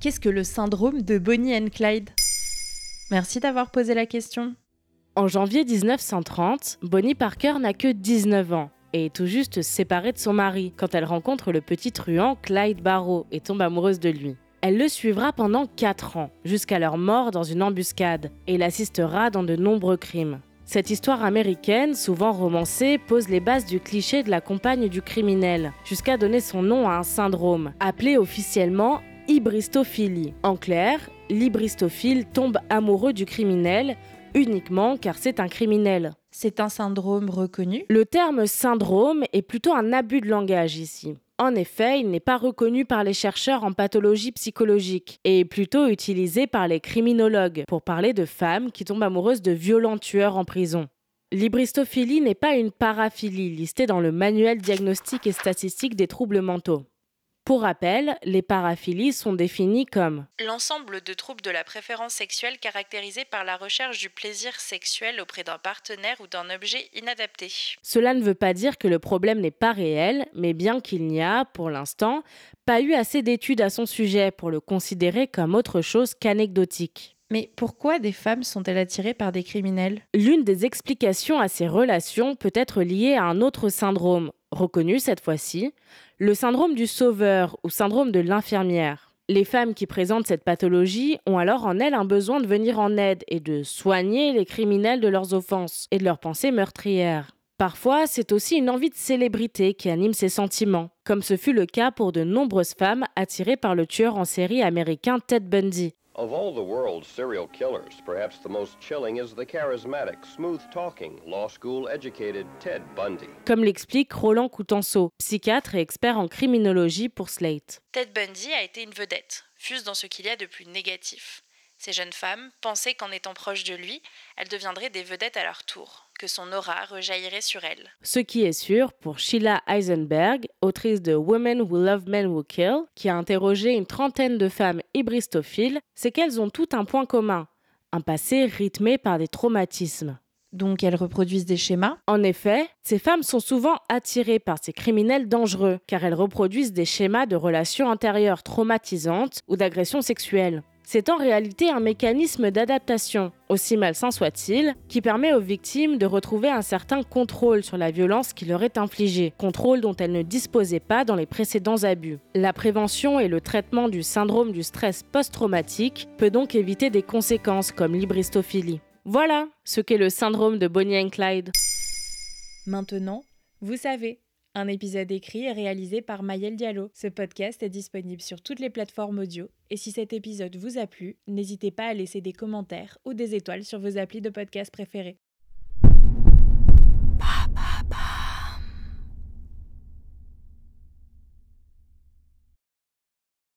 Qu'est-ce que le syndrome de Bonnie and Clyde? Merci d'avoir posé la question. En janvier 1930, Bonnie Parker n'a que 19 ans et est tout juste séparée de son mari quand elle rencontre le petit truand Clyde Barrow et tombe amoureuse de lui. Elle le suivra pendant 4 ans, jusqu'à leur mort dans une embuscade, et l'assistera dans de nombreux crimes. Cette histoire américaine, souvent romancée, pose les bases du cliché de la compagne du criminel, jusqu'à donner son nom à un syndrome, appelé officiellement hybristophilie. En clair, l'hybristophile tombe amoureux du criminel uniquement car c'est un criminel. C'est un syndrome reconnu? Le terme syndrome est plutôt un abus de langage ici. En effet, il n'est pas reconnu par les chercheurs en pathologie psychologique et est plutôt utilisé par les criminologues pour parler de femmes qui tombent amoureuses de violents tueurs en prison. L'hybristophilie n'est pas une paraphilie listée dans le manuel diagnostique et statistique des troubles mentaux. Pour rappel, les paraphilies sont définies comme L'ensemble de troubles de la préférence sexuelle caractérisés par la recherche du plaisir sexuel auprès d'un partenaire ou d'un objet inadapté. Cela ne veut pas dire que le problème n'est pas réel, mais bien qu'il n'y a, pour l'instant, pas eu assez d'études à son sujet pour le considérer comme autre chose qu'anecdotique. Mais pourquoi des femmes sont-elles attirées par des criminels? L'une des explications à ces relations peut être liée à un autre syndrome, reconnu cette fois-ci, le syndrome du sauveur ou syndrome de l'infirmière. Les femmes qui présentent cette pathologie ont alors en elles un besoin de venir en aide et de soigner les criminels de leurs offenses et de leurs pensées meurtrières. Parfois, c'est aussi une envie de célébrité qui anime ces sentiments, comme ce fut le cas pour de nombreuses femmes attirées par le tueur en série américain Ted Bundy. Of all the world's serial killers, perhaps the most chilling is the charismatic, smooth talking, law school educated Ted Bundy. Comme l'explique Roland Coutenceau, psychiatre et expert en criminologie pour Slate. Ted Bundy a été une vedette, fuse dans ce qu'il y a de plus négatif. Ces jeunes femmes pensaient qu'en étant proches de lui, elles deviendraient des vedettes à leur tour, que son aura rejaillirait sur elles. Ce qui est sûr pour Sheila Eisenberg, autrice de Women Who Love Men Who Kill, qui a interrogé une trentaine de femmes hybristophiles, c'est qu'elles ont tout un point commun, un passé rythmé par des traumatismes. Donc elles reproduisent des schémas? En effet, ces femmes sont souvent attirées par ces criminels dangereux, car elles reproduisent des schémas de relations antérieures traumatisantes ou d'agressions sexuelles. C'est en réalité un mécanisme d'adaptation, aussi malsain soit-il, qui permet aux victimes de retrouver un certain contrôle sur la violence qui leur est infligée, contrôle dont elles ne disposaient pas dans les précédents abus. La prévention et le traitement du syndrome du stress post-traumatique peut donc éviter des conséquences comme l'hybristophilie. Voilà ce qu'est le syndrome de Bonnie and Clyde. Maintenant, vous savez. Un épisode écrit et réalisé par Mayel Diallo. Ce podcast est disponible sur toutes les plateformes audio. Et si cet épisode vous a plu, n'hésitez pas à laisser des commentaires ou des étoiles sur vos applis de podcast préférés.